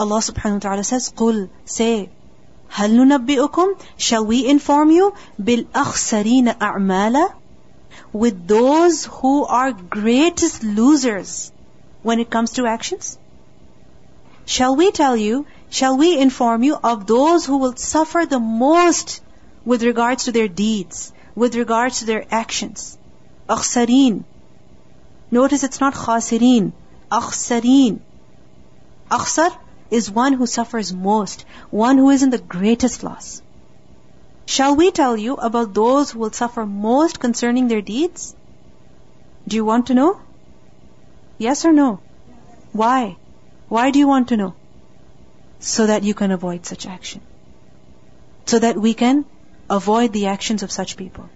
Allah subhanahu wa ta'ala says, قُل Say, هل ننبئكم Shall we inform you بالأخسرين أعمالا With those who are greatest losers when it comes to actions? Shall we tell you, shall we inform you of those who will suffer the most with regards to their deeds, with regards to their actions? أخسرين Notice it's not khasirin, akhsarin. Akhsar is one who suffers most, one who is in the greatest loss. Shall we tell you about those who will suffer most concerning their deeds? Do you want to know? Yes or no? Why? Why do you want to know? So that you can avoid such action. So that we can avoid the actions of such people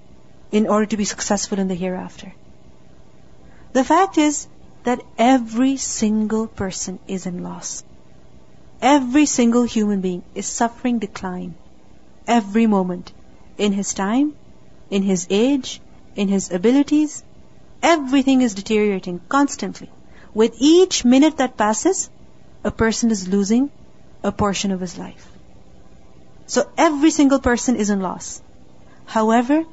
in order to be successful in the hereafter. The fact is that every single person is in loss. Every single human being is suffering decline every moment in his time, in his age, in his abilities. Everything is deteriorating constantly. With each minute that passes, a person is losing a portion of his life. So every single person is in loss. However,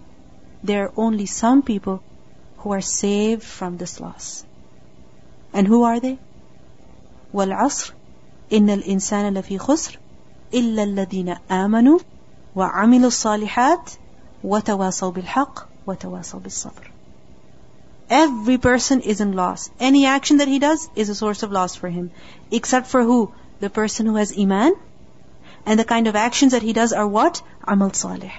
there are only some people who are saved from this loss. And who are they? Wal asr إن الإنسان لفي خسر إلا الذين آمنوا وعملوا الصالحات وتواصوا بالحق وتواصوا بالصبر. Every person is in loss. Any action that he does is a source of loss for him. Except for who? The person who has iman. And the kind of actions that he does are what? Amal salih.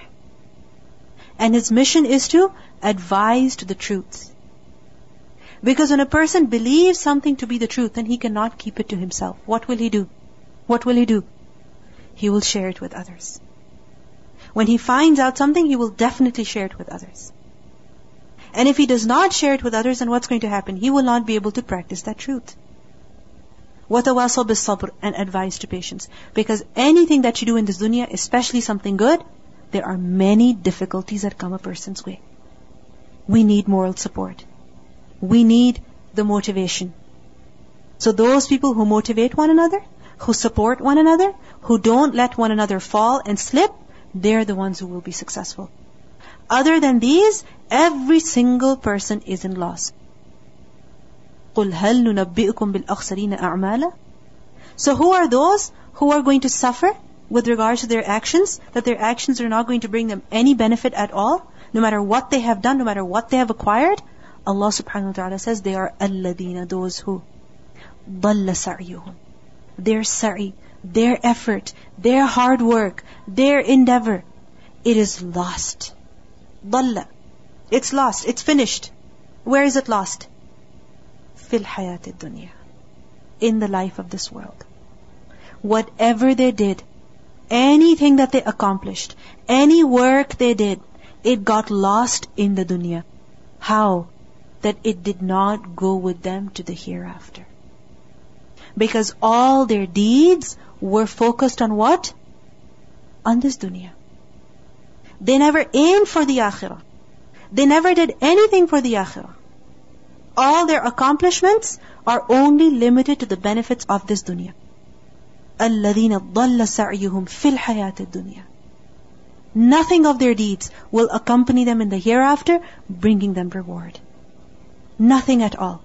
And his mission is to advise to the truth. Because when a person believes something to be the truth, then he cannot keep it to himself. What will he do? What will he do? He will share it with others. When he finds out something, he will definitely share it with others. And if he does not share it with others, then what's going to happen? He will not be able to practice that truth. وَتَوَاصَوْا بِالصَّبْرِ and advice to patience. Because anything that you do in this dunya, especially something good, there are many difficulties that come a person's way. We need moral support. We need the motivation. So those people who motivate one another, who support one another, who don't let one another fall and slip, they're the ones who will be successful. Other than these, every single person is in loss. قُلْ هَلْ نُنَبِّئُكُمْ بِالْأَخْسَرِينَ أَعْمَالًا So who are those who are going to suffer with regards to their actions, that their actions are not going to bring them any benefit at all, no matter what they have done, no matter what they have acquired. Allah subhanahu wa ta'ala says they are alladina, those who dalla sa'yuhum. Their sa'i, their effort, their hard work, their endeavor, it is lost. Dalla. It's lost. It's finished. Where is it lost? Fil hayat dunya. In the life of this world. Whatever they did, anything that they accomplished, any work they did, it got lost in the dunya. How? that it did not go with them to the hereafter. Because all their deeds were focused on what? On this dunya. They never aimed for the akhirah. They never did anything for the akhirah. All their accomplishments are only limited to the benefits of this dunya. الَّذِينَ ضَلَّ سَعْيُهُمْ فِي الْحَيَاةِ الدُّنْيَا Nothing of their deeds will accompany them in the hereafter, bringing them reward. Nothing at all.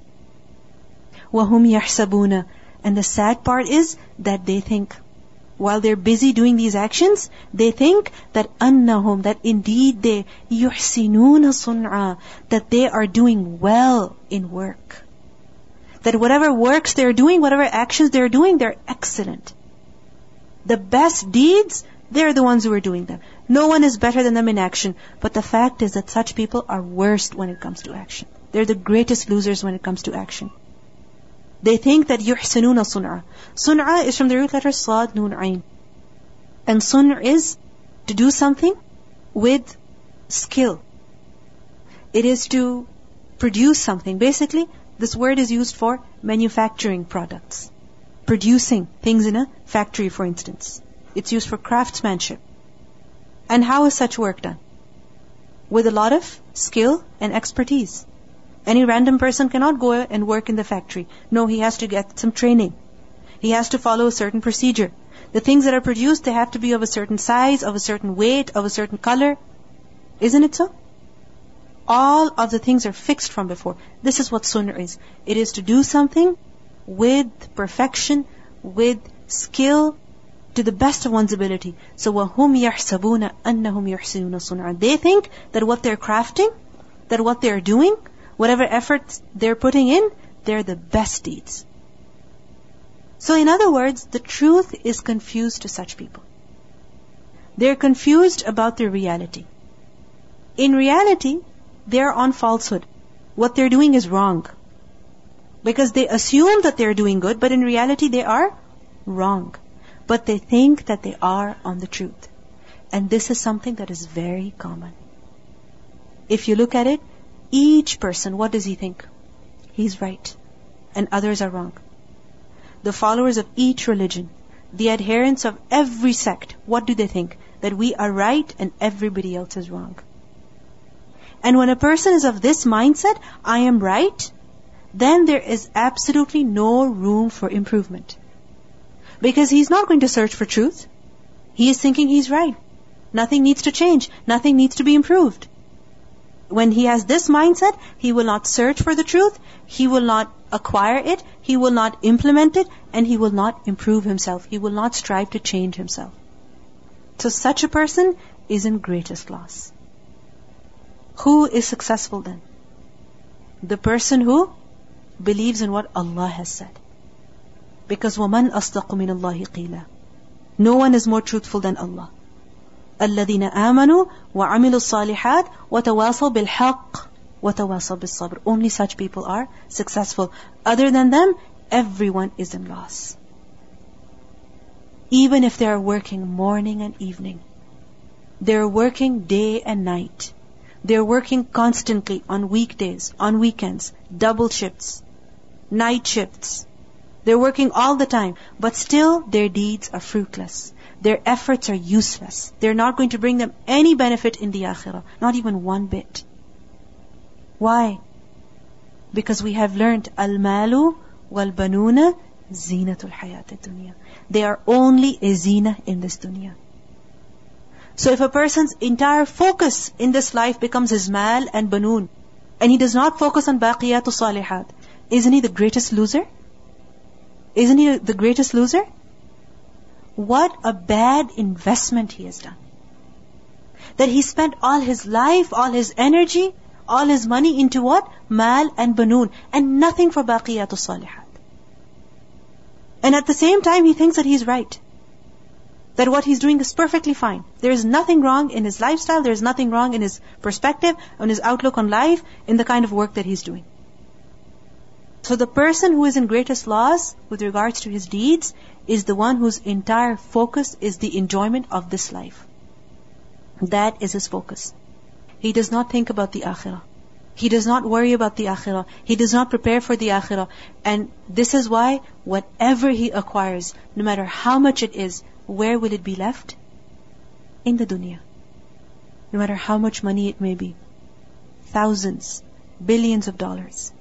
وَهُمْ يَحْسَبُونَ And the sad part is that they think, while they're busy doing these actions, they think that أَنَّهُمْ That indeed they يُحْسِنُونَ صُنْعًا That they are doing well in work. That whatever works they're doing, whatever actions they're doing, they're excellent. The best deeds, they're the ones who are doing them. No one is better than them in action. But the fact is that such people are worst when it comes to action. They're the greatest losers when it comes to action. They think that yuhsinuna sun'a. Sun'a is from the root letter sad, nun, ayn. And sun' is to do something with skill. It is to produce something. Basically, this word is used for manufacturing products producing things in a factory, for instance. It's used for craftsmanship. And how is such work done? With a lot of skill and expertise. Any random person cannot go and work in the factory. No, he has to get some training. He has to follow a certain procedure. The things that are produced, they have to be of a certain size, of a certain weight, of a certain color. Isn't it so? All of the things are fixed from before. This is what sun'a is. It is to do something with perfection, with skill, to the best of one's ability. So وَهُمْ يَحْسَبُونَ أَنَّهُمْ يُحْسِنُونَ صُنْعًا They think that what they're crafting, that what they're doing, whatever efforts they're putting in, they're the best deeds. So in other words, the truth is confused to such people. They're confused about their reality. In reality, they're on falsehood. What they're doing is wrong. Because they assume that they're doing good, but in reality they are wrong. But they think that they are on the truth. And this is something that is very common. If you look at it, each person, what does he think? He's right. And others are wrong. The followers of each religion, the adherents of every sect, what do they think? That we are right and everybody else is wrong. And when a person is of this mindset, I am right, then there is absolutely no room for improvement. Because he's not going to search for truth. He is thinking he's right. Nothing needs to change. Nothing needs to be improved When he has this mindset, he will not search for the truth, he will not acquire it, he will not implement it, and he will not improve himself. He will not strive to change himself. So such a person is in greatest loss. Who is successful then? The person who believes in what Allah has said. Because وَمَنْ أَصْدَقُ مِنَ اللَّهِ قِيلًا No one is more truthful than Allah. الذين آمنوا وعملوا الصالحات وتواصوا بالحق وتواصوا بالصبر. Only such people are successful. Other than them, everyone is in loss. Even if they are working morning and evening, they're working day and night. They're working constantly on weekdays, on weekends, double shifts, night shifts. They're working all the time, but still their deeds are fruitless. Their efforts are useless. They're not going to bring them any benefit in the akhirah, not even one bit. Why? Because we have learned al-malu wal-banuna zinatul hayat dunya. They are only a zina in this dunya. So if a person's entire focus in this life becomes his mal and banoon, and he does not focus on baqiyatul salihat, isn't he the greatest loser? Isn't he the greatest loser? What a bad investment he has done. That he spent all his life, all his energy, all his money into what? Mal and banoon, and nothing for baqiyatul salihat. And at the same time, he thinks that he's right that what he's doing is perfectly fine. There is nothing wrong in his lifestyle, there is nothing wrong in his perspective, on his outlook on life, in the kind of work that he's doing. So the person who is in greatest loss with regards to his deeds is the one whose entire focus is the enjoyment of this life. That is his focus. He does not think about the akhirah. He does not worry about the akhirah. He does not prepare for the akhirah. And this is why whatever he acquires, no matter how much it is, where will it be left? In the dunya. No matter how much money it may be. Thousands, billions of dollars.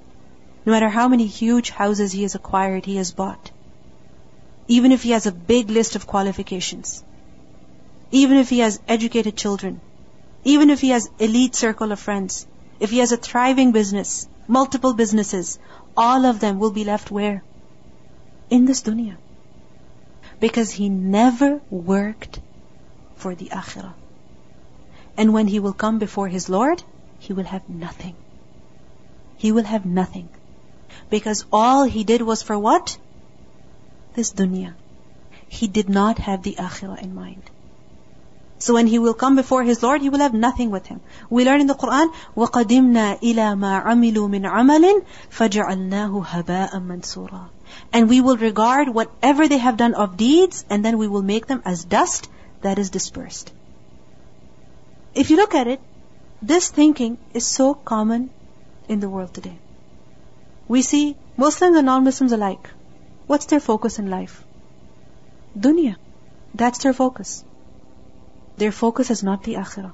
No matter how many huge houses he has acquired, he has bought. Even if he has a big list of qualifications. Even if he has educated children. Even if he has elite circle of friends. If he has a thriving business, multiple businesses, all of them will be left where? In this dunya because he never worked for the akhirah. And when he will come before his Lord, he will have nothing. He will have nothing. Because all he did was for what? This dunya. He did not have the akhirah in mind. So when he will come before his Lord, he will have nothing with him. We learn in the Quran, وَقَدِمْنَا إِلَى مَا عَمِلُوا مِنْ عَمَلٍ فَجَعَلْنَاهُ هَبَاءً مَنْصُورًا and we will regard whatever they have done of deeds and then we will make them as dust that is dispersed. If you look at it, this thinking is so common in the world today. We see Muslims and non-Muslims alike. What's their focus in life? Dunya. That's their focus. Their focus is not the akhirah.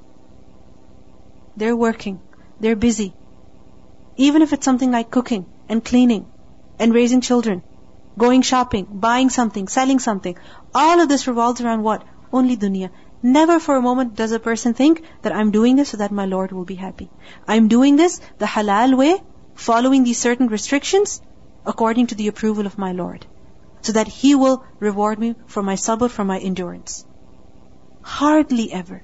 They're working. They're busy. Even if it's something like cooking and cleaning and raising children. going shopping, buying something, selling something. All of this revolves around what? Only dunya. Never for a moment does a person think that I'm doing this so that my Lord will be happy. I'm doing this the halal way, following these certain restrictions according to the approval of my Lord. So that He will reward me for my sabr, for my endurance. Hardly ever,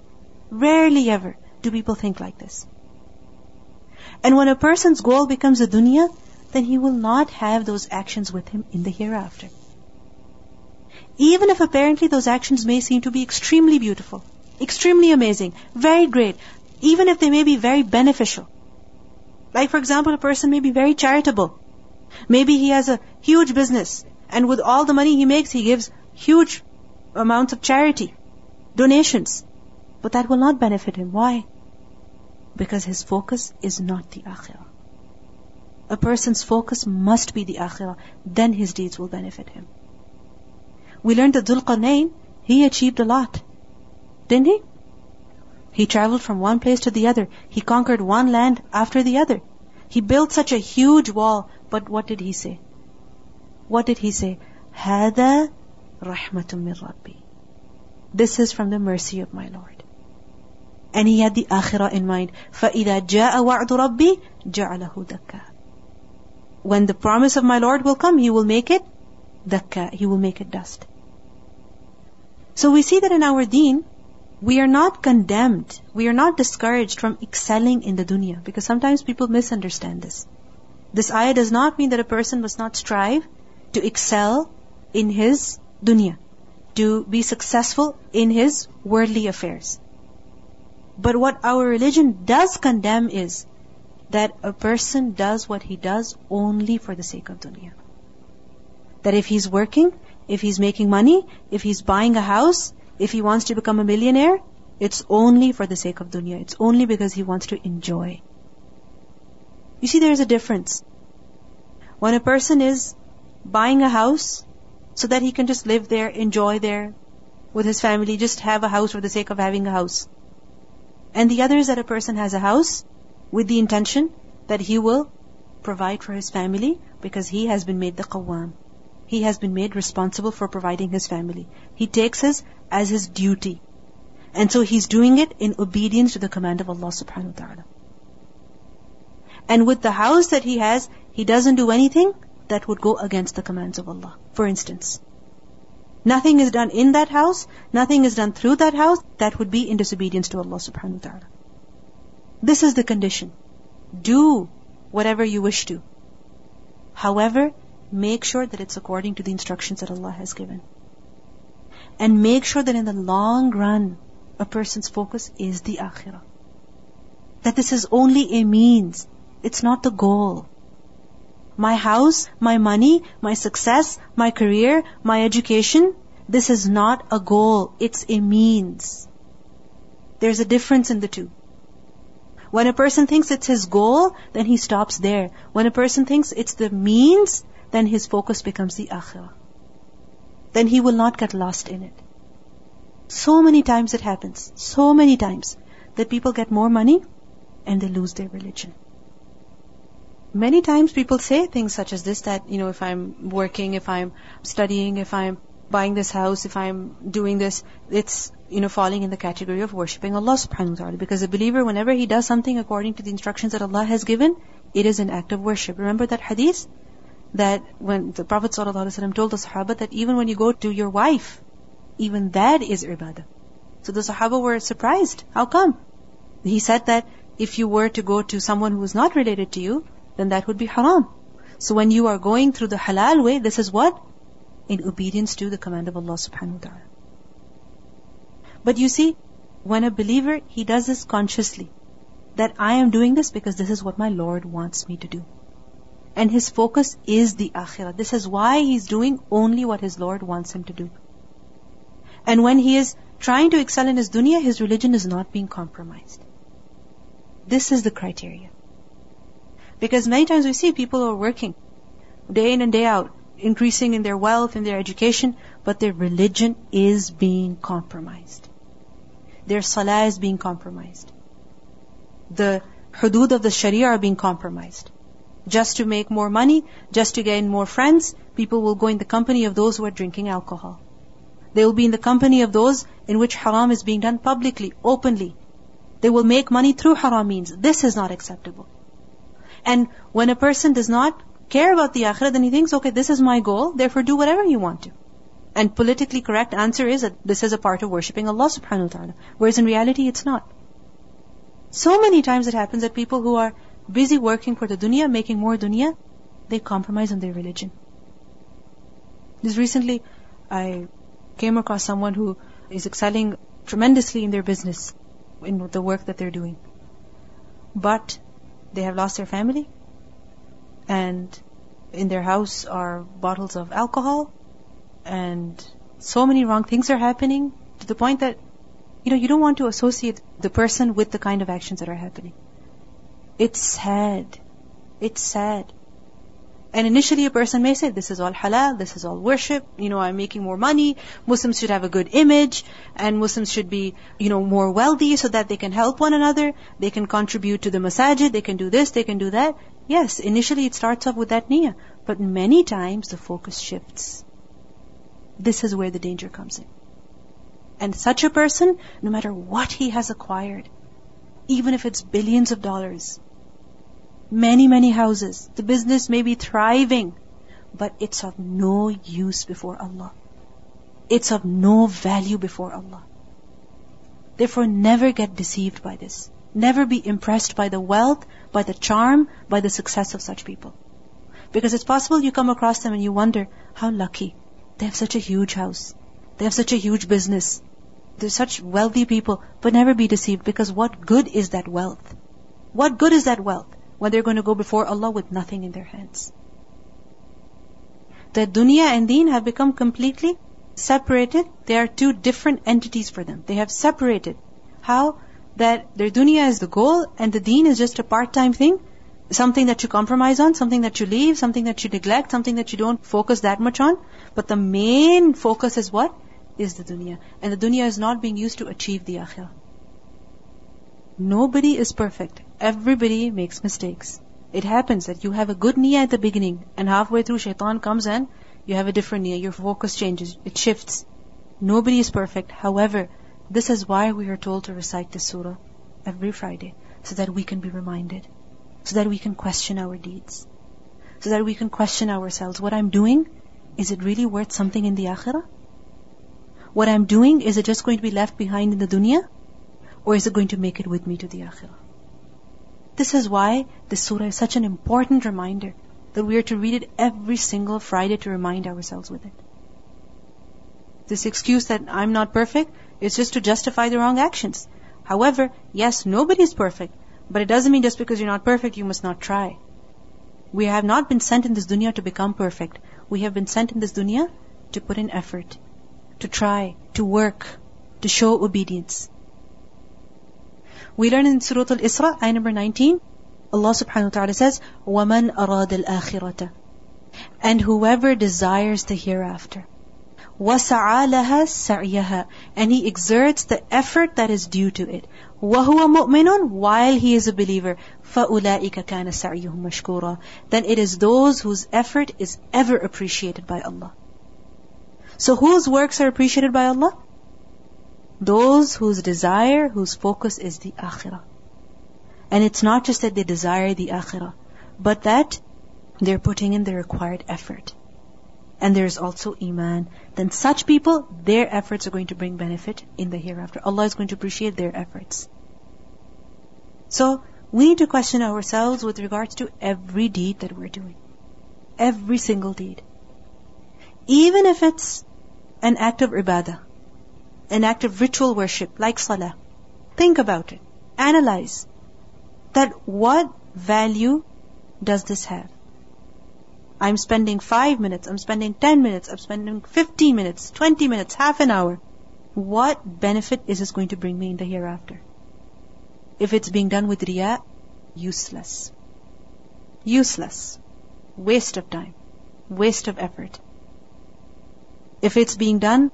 rarely ever do people think like this. And when a person's goal becomes a dunya, then he will not have those actions with him in the hereafter. Even if apparently those actions may seem to be extremely beautiful, extremely amazing, very great, even if they may be very beneficial. Like for example, a person may be very charitable. Maybe he has a huge business, and with all the money he makes, he gives huge amounts of charity, donations. But that will not benefit him. Why? Because his focus is not the akhirah. A person's focus must be the akhirah, then his deeds will benefit him. We learned that Dhul he achieved a lot. Didn't he? He traveled from one place to the other. He conquered one land after the other. He built such a huge wall, but what did he say? What did he say? هذا رحمة من ربي. This is from the mercy of my Lord. And he had the akhirah in mind. فَإِذَا جَاءَ وَعْدُ رَبِّي جَعَلَهُ دَكَّا When the promise of my Lord will come, He will make it dakka, He will make it dust. So we see that in our deen, we are not condemned, we are not discouraged from excelling in the dunya, because sometimes people misunderstand this. This ayah does not mean that a person must not strive to excel in his dunya, to be successful in his worldly affairs. But what our religion does condemn is that a person does what he does only for the sake of dunya. That if he's working, if he's making money, if he's buying a house, if he wants to become a millionaire, it's only for the sake of dunya. It's only because he wants to enjoy. You see, there's a difference. When a person is buying a house so that he can just live there, enjoy there with his family, just have a house for the sake of having a house. And the other is that a person has a house with the intention that he will provide for his family because he has been made the qawwam. He has been made responsible for providing his family. He takes his as his duty. And so he's doing it in obedience to the command of Allah subhanahu wa ta'ala. And with the house that he has, he doesn't do anything that would go against the commands of Allah. For instance, Nothing is done in that house, nothing is done through that house that would be in disobedience to Allah subhanahu wa ta'ala. This is the condition. Do whatever you wish to. However, make sure that it's according to the instructions that Allah has given. And make sure that in the long run, a person's focus is the akhirah. That this is only a means, it's not the goal my house, my money, my success, my career, my education, this is not a goal, it's a means. There's a difference in the two. When a person thinks it's his goal, then he stops there. When a person thinks it's the means, then his focus becomes the akhirah. Then he will not get lost in it. So many times it happens, so many times, that people get more money and they lose their religion. Many times people say things such as this that, you know, if I'm working, if I'm studying, if I'm buying this house, if I'm doing this, it's, you know, falling in the category of worshipping Allah subhanahu wa ta'ala. Because a believer, whenever he does something according to the instructions that Allah has given, it is an act of worship. Remember that hadith? That when the Prophet ﷺ told the Sahaba that even when you go to your wife, even that is ibadah. So the Sahaba were surprised. How come? He said that if you were to go to someone who is not related to you, then that would be haram. So when you are going through the halal way, this is what? In obedience to the command of Allah subhanahu wa ta'ala. But you see, when a believer, he does this consciously. That I am doing this because this is what my Lord wants me to do. And his focus is the akhirah. This is why he's doing only what his Lord wants him to do. And when he is trying to excel in his dunya, his religion is not being compromised. This is the criteria. Because many times we see people who are working day in and day out, increasing in their wealth, in their education, but their religion is being compromised. Their salah is being compromised. The hudud of the sharia are being compromised. just to make more money, just to gain more friends, people will go in the company of those who are drinking alcohol. They will be in the company of those in which haram is being done publicly, openly. They will make money through haram means. This is not acceptable. And when a person does not care about the akhirah, then he thinks, okay, this is my goal, therefore do whatever you want to. And politically correct answer is that this is a part of worshipping Allah subhanahu wa ta'ala. Whereas in reality, it's not. So many times it happens that people who are busy working for the dunya, making more dunya, they compromise on their religion. Just recently, I came across someone who is excelling tremendously in their business, in the work that they're doing. But they have lost their family, and in their house are bottles of alcohol, and so many wrong things are happening to the point that you know you don't want to associate the person with the kind of actions that are happening. It's sad. It's sad. And initially a person may say, this is all halal, this is all worship, you know, I'm making more money, Muslims should have a good image, and Muslims should be, you know, more wealthy so that they can help one another, they can contribute to the masajid, they can do this, they can do that. Yes, initially it starts off with that niyyah, but many times the focus shifts. This is where the danger comes in. And such a person, no matter what he has acquired, even if it's billions of dollars, many, many houses. The business may be thriving, but it's of no use before Allah. It's of no value before Allah. Therefore, never get deceived by this. Never be impressed by the wealth, by the charm, by the success of such people. Because it's possible you come across them and you wonder, how lucky. They have such a huge house. They have such a huge business. They're such wealthy people. But never be deceived because what good is that wealth? What good is that wealth? When they're going to go before Allah with nothing in their hands. The dunya and deen have become completely separated. They are two different entities for them. They have separated. How? That their dunya is the goal and the deen is just a part-time thing, something that you compromise on, something that you leave, something that you neglect, something that you don't focus that much on. But the main focus is what? Is the dunya. And the dunya is not being used to achieve the akhirah. Nobody is perfect. Everybody makes mistakes. It happens that you have a good niyyah at the beginning, and halfway through shaitan comes and you have a different niyyah. Your focus changes. It shifts. Nobody is perfect. However, this is why we are told to recite this surah every Friday, so that we can be reminded, so that we can question our deeds, so that we can question ourselves. What I'm doing, is it really worth something in the akhirah? What I'm doing, is it just going to be left behind in the dunya? Or is it going to make it with me to the akhirah? This is why this surah is such an important reminder that we are to read it every single Friday to remind ourselves with it. This excuse that I'm not perfect is just to justify the wrong actions. However, yes, nobody is perfect, but it doesn't mean just because you're not perfect, you must not try. We have not been sent in this dunya to become perfect. We have been sent in this dunya to put in effort, to try, to work, to show obedience. We learn in Surah Al-Isra, ayah number 19, Allah subhanahu wa ta'ala says, وَمَنْ أَرَادَ الْآخِرَةَ And whoever desires the hereafter. وَسَعَى لَهَا سَعْيَهَا And he exerts the effort that is due to it. وَهُوَ مُؤْمِنٌ While he is a believer. فَأُولَٰئِكَ كَانَ سَعْيُهُمْ مَشْكُورًا Then it is those whose effort is ever appreciated by Allah. So whose works are appreciated by Allah? Those whose desire, whose focus is the akhirah. And it's not just that they desire the akhirah, but that they're putting in the required effort. And there's also iman. Then such people, their efforts are going to bring benefit in the hereafter. Allah is going to appreciate their efforts. So, we need to question ourselves with regards to every deed that we're doing. Every single deed. Even if it's an act of ibadah an act of ritual worship like salah. Think about it. Analyze that what value does this have? I'm spending five minutes, I'm spending ten minutes, I'm spending fifteen minutes, twenty minutes, half an hour. What benefit is this going to bring me in the hereafter? If it's being done with riya, useless. Useless. Waste of time. Waste of effort. If it's being done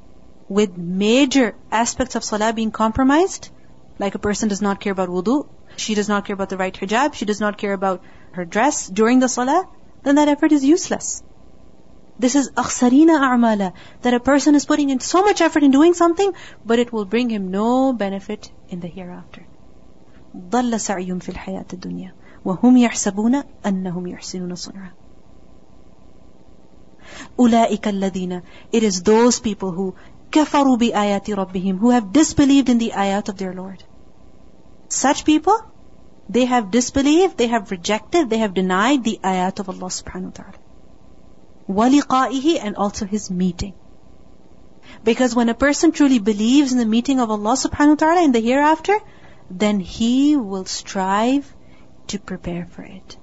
with major aspects of salah being compromised, like a person does not care about wudu, she does not care about the right hijab, she does not care about her dress during the salah, then that effort is useless. This is akhsarina a'mala, that a person is putting in so much effort in doing something, but it will bring him no benefit in the hereafter. ضل سعيهم في الحياة الدنيا وهم يحسبون أنهم يحسنون صنعا أولئك الذين It is those people who كفروا بآيات ربهم who have disbelieved in the ayat of their Lord. Such people, they have disbelieved, they have rejected, they have denied the ayat of Allah subhanahu wa ta'ala. وَلِقَائِهِ and also His meeting. Because when a person truly believes in the meeting of Allah subhanahu wa ta'ala in the hereafter, then he will strive to prepare for it.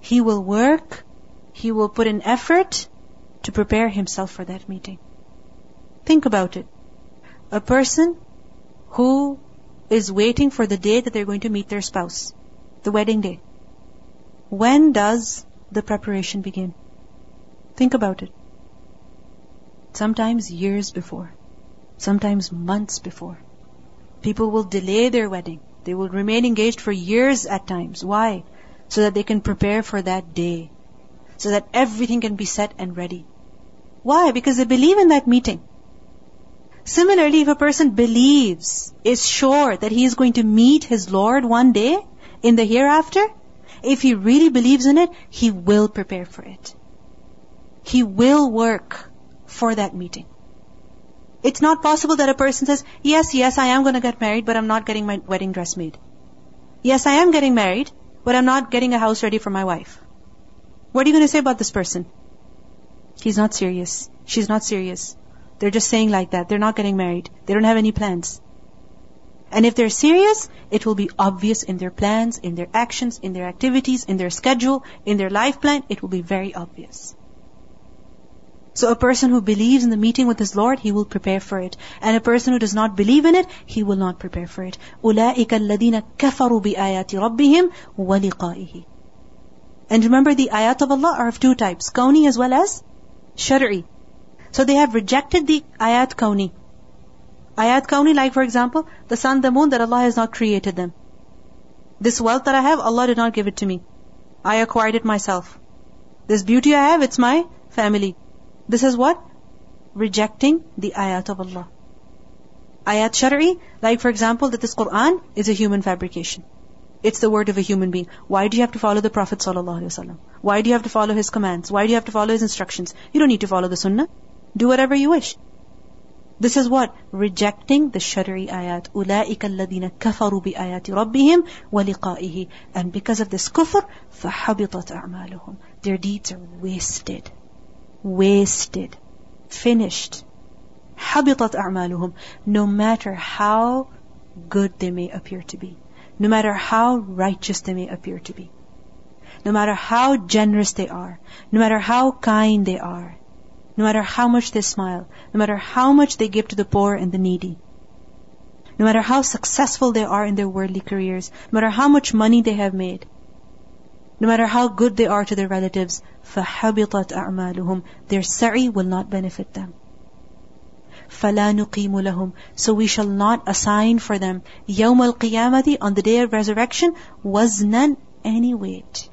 He will work, he will put in effort to prepare himself for that meeting. Think about it. A person who is waiting for the day that they're going to meet their spouse, the wedding day. When does the preparation begin? Think about it. Sometimes years before, sometimes months before. People will delay their wedding. They will remain engaged for years at times. Why? So that they can prepare for that day. So that everything can be set and ready. Why? Because they believe in that meeting. Similarly, if a person believes, is sure that he is going to meet his Lord one day in the hereafter, if he really believes in it, he will prepare for it. He will work for that meeting. It's not possible that a person says, yes, yes, I am going to get married, but I'm not getting my wedding dress made. Yes, I am getting married, but I'm not getting a house ready for my wife. What are you going to say about this person? He's not serious. She's not serious. They're just saying like that. They're not getting married. They don't have any plans. And if they're serious, it will be obvious in their plans, in their actions, in their activities, in their schedule, in their life plan. It will be very obvious. So a person who believes in the meeting with his Lord, he will prepare for it. And a person who does not believe in it, he will not prepare for it. أُولَٰئِكَ الَّذِينَ كَفَرُوا بِآيَاتِ رَبِّهِمْ وَلِقَائِهِ And remember the ayat of Allah are of two types, kauni as well as shari. So they have rejected the ayat kauni. Ayat kauni, like for example, the sun, the moon, that Allah has not created them. This wealth that I have, Allah did not give it to me. I acquired it myself. This beauty I have, it's my family. This is what? Rejecting the ayat of Allah. Ayat shari, like for example, that this Quran is a human fabrication. It's the word of a human being. Why do you have to follow the Prophet ﷺ? Why do you have to follow his commands? Why do you have to follow his instructions? You don't need to follow the sunnah. Do whatever you wish. This is what? Rejecting the shari ayat. أُولَٰئِكَ الَّذِينَ كَفَرُوا بِآيَاتِ رَبِّهِمْ وَلِقَائِهِ And because of this kufr, فَحَبِطَتْ أَعْمَالُهُمْ Their deeds are wasted. Wasted. Finished. حَبِطَتْ أَعْمَالُهُمْ No matter how good they may appear to be. No matter how righteous they may appear to be. No matter how generous they are. No matter how kind they are no matter how much they smile, no matter how much they give to the poor and the needy. No matter how successful they are in their worldly careers, no matter how much money they have made, no matter how good they are to their relatives, فَحَبِطَتْ أَعْمَالُهُمْ Their sa'i will not benefit them. فَلَا نُقِيمُ لَهُمْ So we shall not assign for them يَوْمَ الْقِيَامَةِ On the day of resurrection, waznan any weight.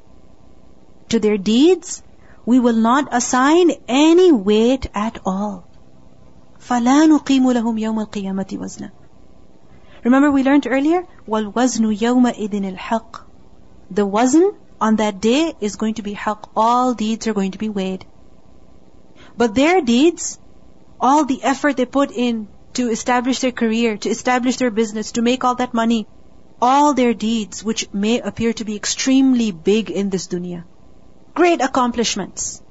To their deeds, we will not assign any weight at all. فَلَا نُقِيمُ لَهُمْ يَوْمَ الْقِيَامَةِ وَزْنًا Remember we learned earlier, وَالْوَزْنُ يَوْمَئِذٍ الْحَقِّ The wazn on that day is going to be haq. All deeds are going to be weighed. But their deeds, all the effort they put in to establish their career, to establish their business, to make all that money, all their deeds, which may appear to be extremely big in this dunya, great accomplishments.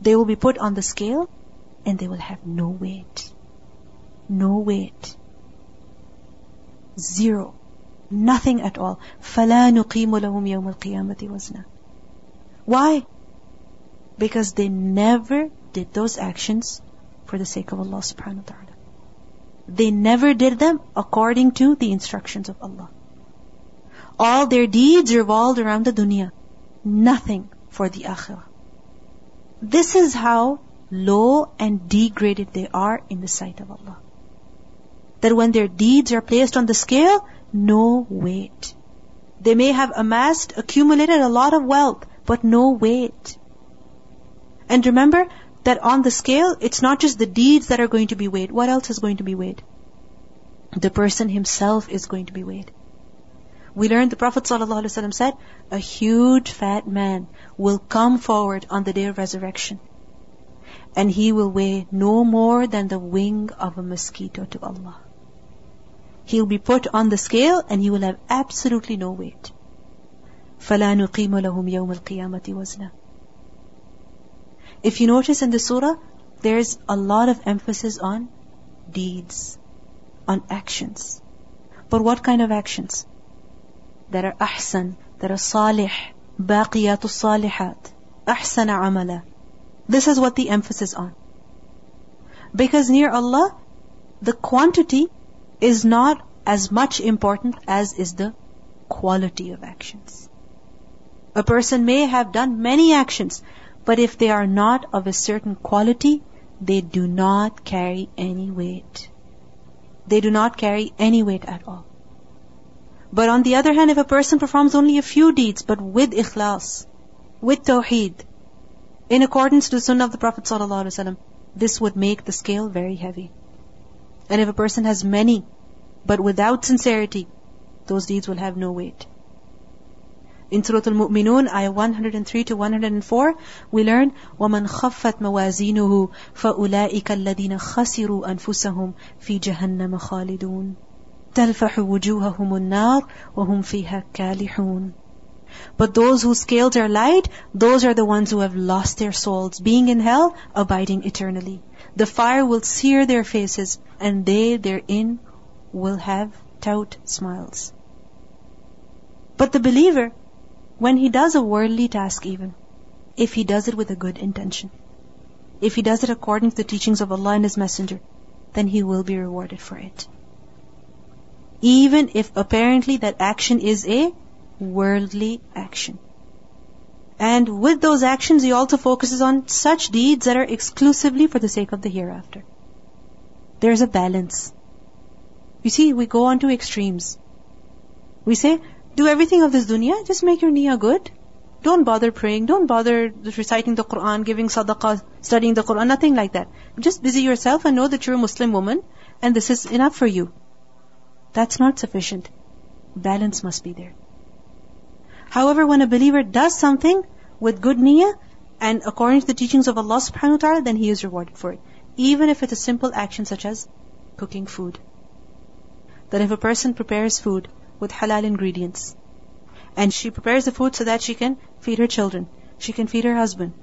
They will be put on the scale and they will have no weight. No weight. Zero. Nothing at all. فَلَا نُقِيمُ لَهُمْ يَوْمَ الْقِيَامَةِ وَزْنًا Why? Because they never did those actions for the sake of Allah subhanahu wa ta'ala. They never did them according to the instructions of Allah. All their deeds revolved around the dunya. Nothing for the akhirah. This is how low and degraded they are in the sight of Allah. That when their deeds are placed on the scale, no weight. They may have amassed, accumulated a lot of wealth, but no weight. And remember that on the scale, it's not just the deeds that are going to be weighed. What else is going to be weighed? The person himself is going to be weighed. We learned the Prophet ﷺ said, a huge fat man will come forward on the day of resurrection. And he will weigh no more than the wing of a mosquito to Allah. He'll be put on the scale and he will have absolutely no weight. فَلَا نُقِيمُ لَهُمْ يَوْمَ الْقِيَامَةِ وَزْنًا If you notice in the surah, there's a lot of emphasis on deeds, on actions. But what kind of actions? That are ahsan, that are salih, baqiyatu salihat, ahsana amala. This is what the emphasis on. Because near Allah, the quantity is not as much important as is the quality of actions. A person may have done many actions, but if they are not of a certain quality, they do not carry any weight. They do not carry any weight at all. But on the other hand, if a person performs only a few deeds, but with ikhlas, with tawheed, in accordance to the sunnah of the Prophet ﷺ, this would make the scale very heavy. And if a person has many, but without sincerity, those deeds will have no weight. In Surah Al-Mu'minun, ayah 103 to 104, we learn, وَمَنْ خَفَّتْ مَوَازِينُهُ فَأُولَٰئِكَ الَّذِينَ خَسِرُوا أَنفُسَهُمْ فِي جَهَنَّمَ خَالِدُونَ تَلْفَحُ وُجُوهَهُمُ النَّارُ وَهُمْ فِيهَا كَالِحُونَ but those whose scales are light, those are the ones who have lost their souls, being in hell, abiding eternally. The fire will sear their faces, and they therein will have tout smiles. But the believer, when he does a worldly task even, if he does it with a good intention, if he does it according to the teachings of Allah and His Messenger, then he will be rewarded for it. Even if apparently that action is a worldly action. And with those actions, he also focuses on such deeds that are exclusively for the sake of the hereafter. There's a balance. You see, we go on to extremes. We say, do everything of this dunya, just make your niyyah good. Don't bother praying, don't bother reciting the Quran, giving sadaqah, studying the Quran, nothing like that. Just busy yourself and know that you're a Muslim woman and this is enough for you. That's not sufficient. Balance must be there. However, when a believer does something with good niyyah and according to the teachings of Allah subhanahu wa ta'ala, then he is rewarded for it. Even if it's a simple action such as cooking food. That if a person prepares food with halal ingredients, and she prepares the food so that she can feed her children, she can feed her husband,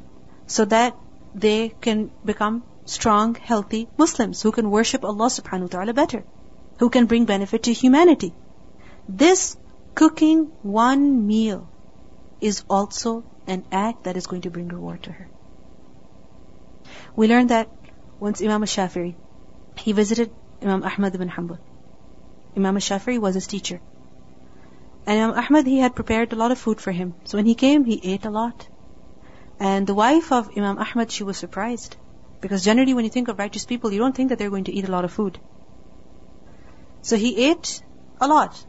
so that they can become strong, healthy Muslims who can worship Allah subhanahu wa ta'ala better, who can bring benefit to humanity. This Cooking one meal is also an act that is going to bring reward to her. We learned that once Imam al-Shafi'i, he visited Imam Ahmad ibn Hanbal. Imam al-Shafi'i was his teacher. And Imam Ahmad, he had prepared a lot of food for him. So when he came, he ate a lot. And the wife of Imam Ahmad, she was surprised. Because generally when you think of righteous people, you don't think that they're going to eat a lot of food. So he ate a lot.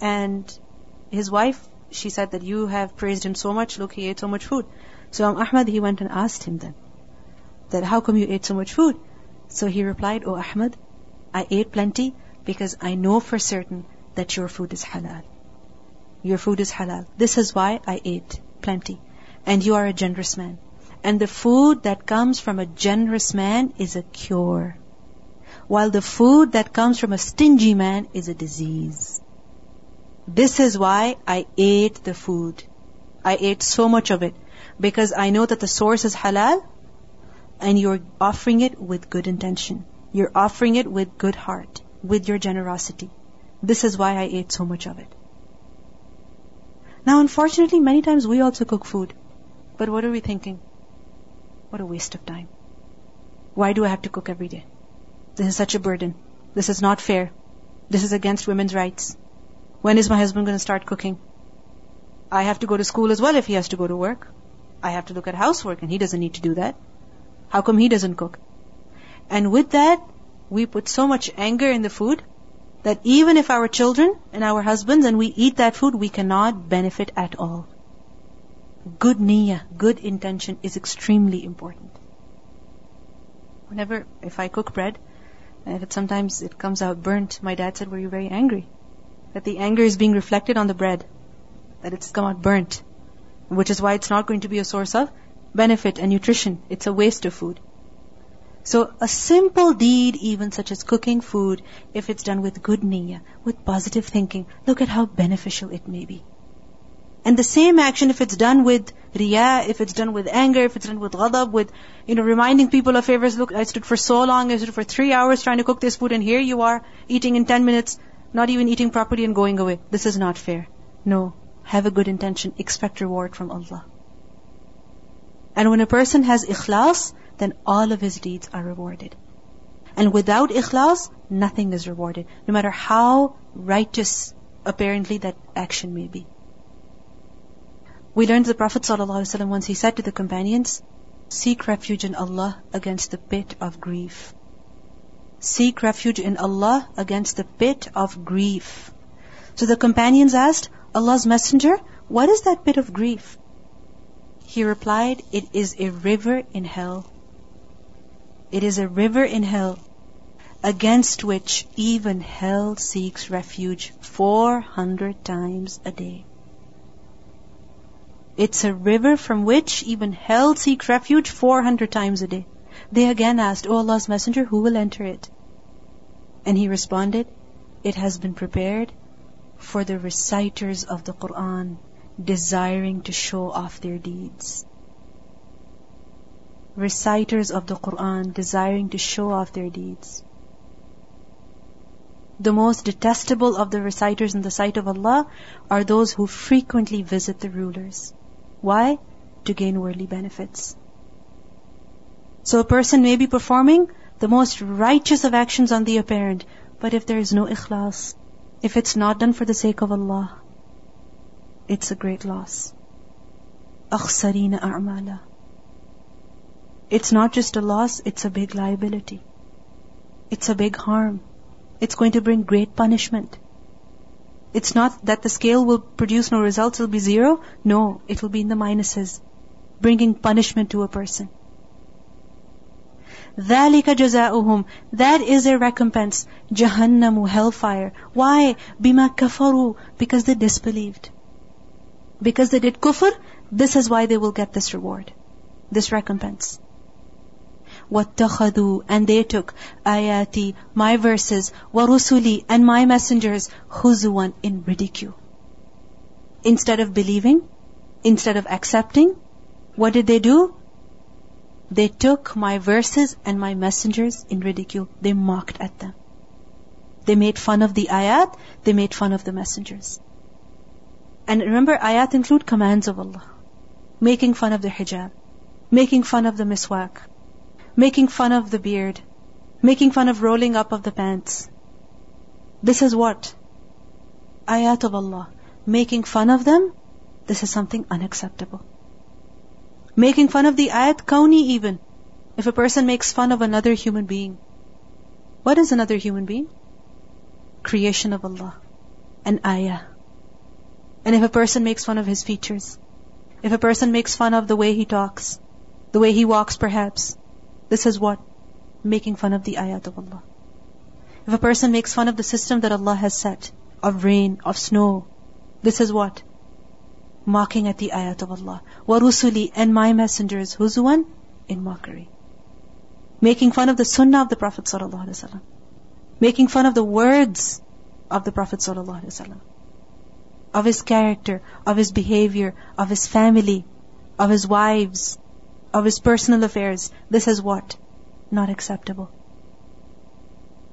And his wife, she said that you have praised him so much, look, he ate so much food. So Imam Ahmad, he went and asked him then, that how come you ate so much food? So he replied, Oh Ahmad, I ate plenty because I know for certain that your food is halal. Your food is halal. This is why I ate plenty. And you are a generous man. And the food that comes from a generous man is a cure. While the food that comes from a stingy man is a disease. This is why I ate the food. I ate so much of it because I know that the source is halal and you're offering it with good intention. You're offering it with good heart, with your generosity. This is why I ate so much of it. Now, unfortunately, many times we also cook food. But what are we thinking? What a waste of time. Why do I have to cook every day? This is such a burden. This is not fair. This is against women's rights. When is my husband going to start cooking? I have to go to school as well if he has to go to work. I have to look at housework and he doesn't need to do that. How come he doesn't cook? And with that, we put so much anger in the food that even if our children and our husbands and we eat that food, we cannot benefit at all. Good niyyah, good intention is extremely important. Whenever, if I cook bread, and sometimes it comes out burnt, my dad said, were you very angry? That the anger is being reflected on the bread. That it's come out burnt. Which is why it's not going to be a source of benefit and nutrition. It's a waste of food. So a simple deed, even such as cooking food, if it's done with good niyyah, with positive thinking, look at how beneficial it may be. And the same action, if it's done with if it's done with anger, if it's done with ghadab, with, you know, reminding people of favors, look, I stood for so long, I stood for three hours trying to cook this food, and here you are, eating in ten minutes, not even eating properly and going away. This is not fair. No. Have a good intention. Expect reward from Allah. And when a person has ikhlas, then all of his deeds are rewarded. And without ikhlas, nothing is rewarded, no matter how righteous apparently that action may be. We learned the Prophet ﷺ once he said to the companions, Seek refuge in Allah against the pit of grief. Seek refuge in Allah against the pit of grief. So the companions asked, Allah's Messenger, what is that pit of grief? He replied, It is a river in hell. It is a river in hell against which even hell seeks refuge 400 times a day. It's a river from which even hell seeks refuge 400 times a day. They again asked, O Allah's Messenger, who will enter it? And he responded, It has been prepared for the reciters of the Quran, desiring to show off their deeds. Reciters of the Quran, desiring to show off their deeds. The most detestable of the reciters in the sight of Allah are those who frequently visit the rulers. Why? To gain worldly benefits. So a person may be performing the most righteous of actions on the apparent, but if there is no ikhlas, if it's not done for the sake of Allah, it's a great loss. أخسرين أعمالا It's not just a loss, it's a big liability. It's a big harm. It's going to bring great punishment. It's not that the scale will produce no results, it'll be zero. No, it will be in the minuses, bringing punishment to a person. ذَلِكَ جَزَاؤُهُمْ That is their recompense. Jahannamu, hellfire. Why? بِمَا كَفَرُوا Because they disbelieved. Because they did kufr, this is why they will get this reward. This recompense. وَاتَّخَذُوا And they took ayati, my verses, وَرُسُلِي And my messengers, huzuwan in ridicule. Instead of believing, instead of accepting, what did they do? They took my verses and my messengers in ridicule. They mocked at them. They made fun of the ayat, they made fun of the messengers. And remember, ayat include commands of Allah. Making fun of the hijab, making fun of the miswak, making fun of the beard, making fun of rolling up of the pants. This is what? Ayat of Allah. Making fun of them, this is something unacceptable. Making fun of the ayat kauni even. If a person makes fun of another human being. What is another human being? Creation of Allah. An ayah. And if a person makes fun of his features, if a person makes fun of the way he talks, the way he walks perhaps, this is what? Making fun of the ayat of Allah. If a person makes fun of the system that Allah has set, of rain, of snow, this is what? Mocking at the ayat of Allah. وَرُسُلِي And my messengers, huzuwan, in mockery. Making fun of the sunnah of the Prophet ﷺ. Making fun of the words of the Prophet ﷺ. Of his character, of his behavior, of his family, of his wives, of his personal affairs, this is what? Not acceptable.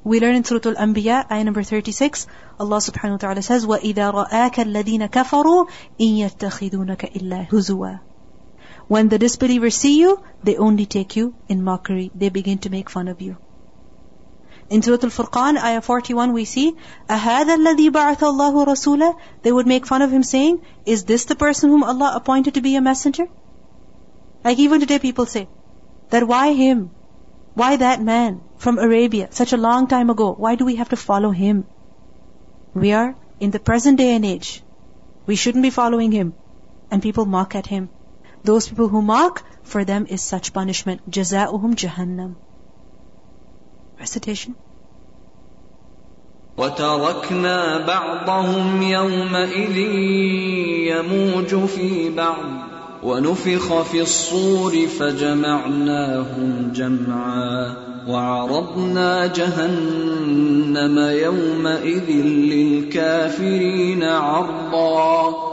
We learn in Surah Al-Anbiya, ayah number 36, Allah subhanahu wa ta'ala says, وَإِذَا رَآكَ الَّذِينَ كَفَرُوا إِن يَتَّخِذُونَكَ إِلَّا هُزُوًا When the disbelievers see you, they only take you in mockery. They begin to make fun of you. In Surah Al-Furqan, ayah 41, we see, أَهَذَا الَّذِي بَعَثَ اللَّهُ رَسُولًا They would make fun of him saying, Is this the person whom Allah appointed to be a messenger? Like even today people say, that why him? Why that man from Arabia, such a long time ago? Why do we have to follow him? We are in the present day and age. We shouldn't be following him. And people mock at him. Those people who mock, for them is such punishment. جَزَاؤُهُمْ جَهَنَّمْ Recitation. وتركنا بعضهم يومئذ يموج في بعض ونفخ في الصور فجمعناهم جمعا وعرضنا جهنم يومئذ للكافرين عرضا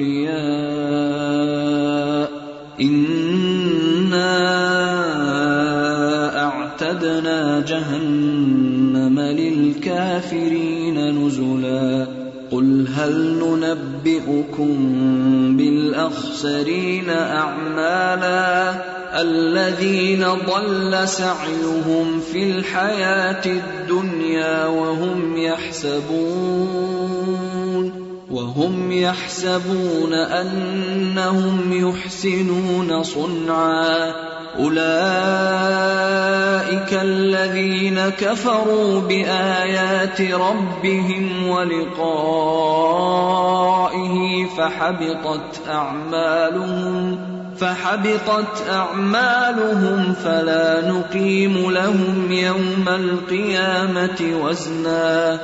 جهنم للكافرين نزلا قل هل ننبئكم بالأخسرين أعمالا الذين ضل سعيهم في الحياة الدنيا وهم يحسبون وهم يحسبون أنهم يحسنون صنعا أولئك الذين كفروا بآيات ربهم ولقائه فحبطت أعمالهم فحبطت أعمالهم فلا نقيم لهم يوم القيامة وزنا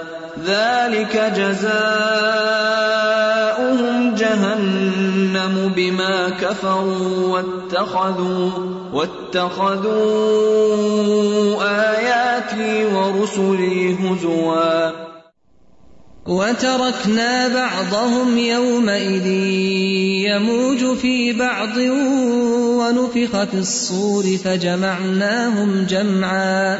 ذلك جزاؤهم جهنم بما كفروا واتخذوا واتخذوا آياتي ورسلي هزوا. وتركنا بعضهم يومئذ يموج في بعض ونفخ في الصور فجمعناهم جمعا.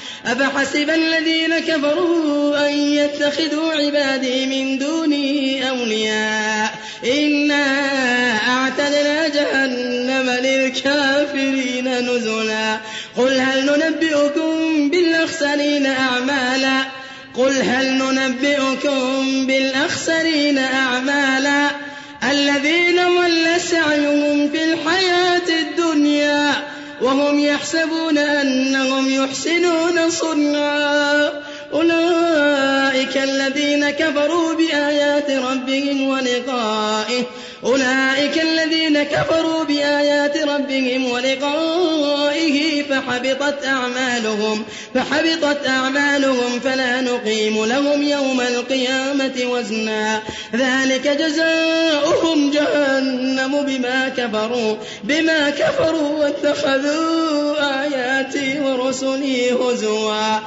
أفحسب الذين كفروا أن يتخذوا عبادي من دوني أولياء؟ إنا أعتدنا جهنم للكافرين نزلا. قل هل ننبئكم بالأخسرين أعمالا؟ قل هل ننبئكم بالأخسرين أعمالا؟ الذين ضل سعيهم وهم يحسبون أنهم يحسنون صنعا. أولئك الذين كفروا بآيات ربهم ولقائه أولئك الذين كفروا بآيات ربهم ولقائه فحبطت أعمالهم فحبطت أعمالهم فلا نقيم لهم يوم القيامة وزنا. ذلك جزاؤهم جهنم بما كفروا بما كفروا واتخذوا آياتي ورسلي هزوا.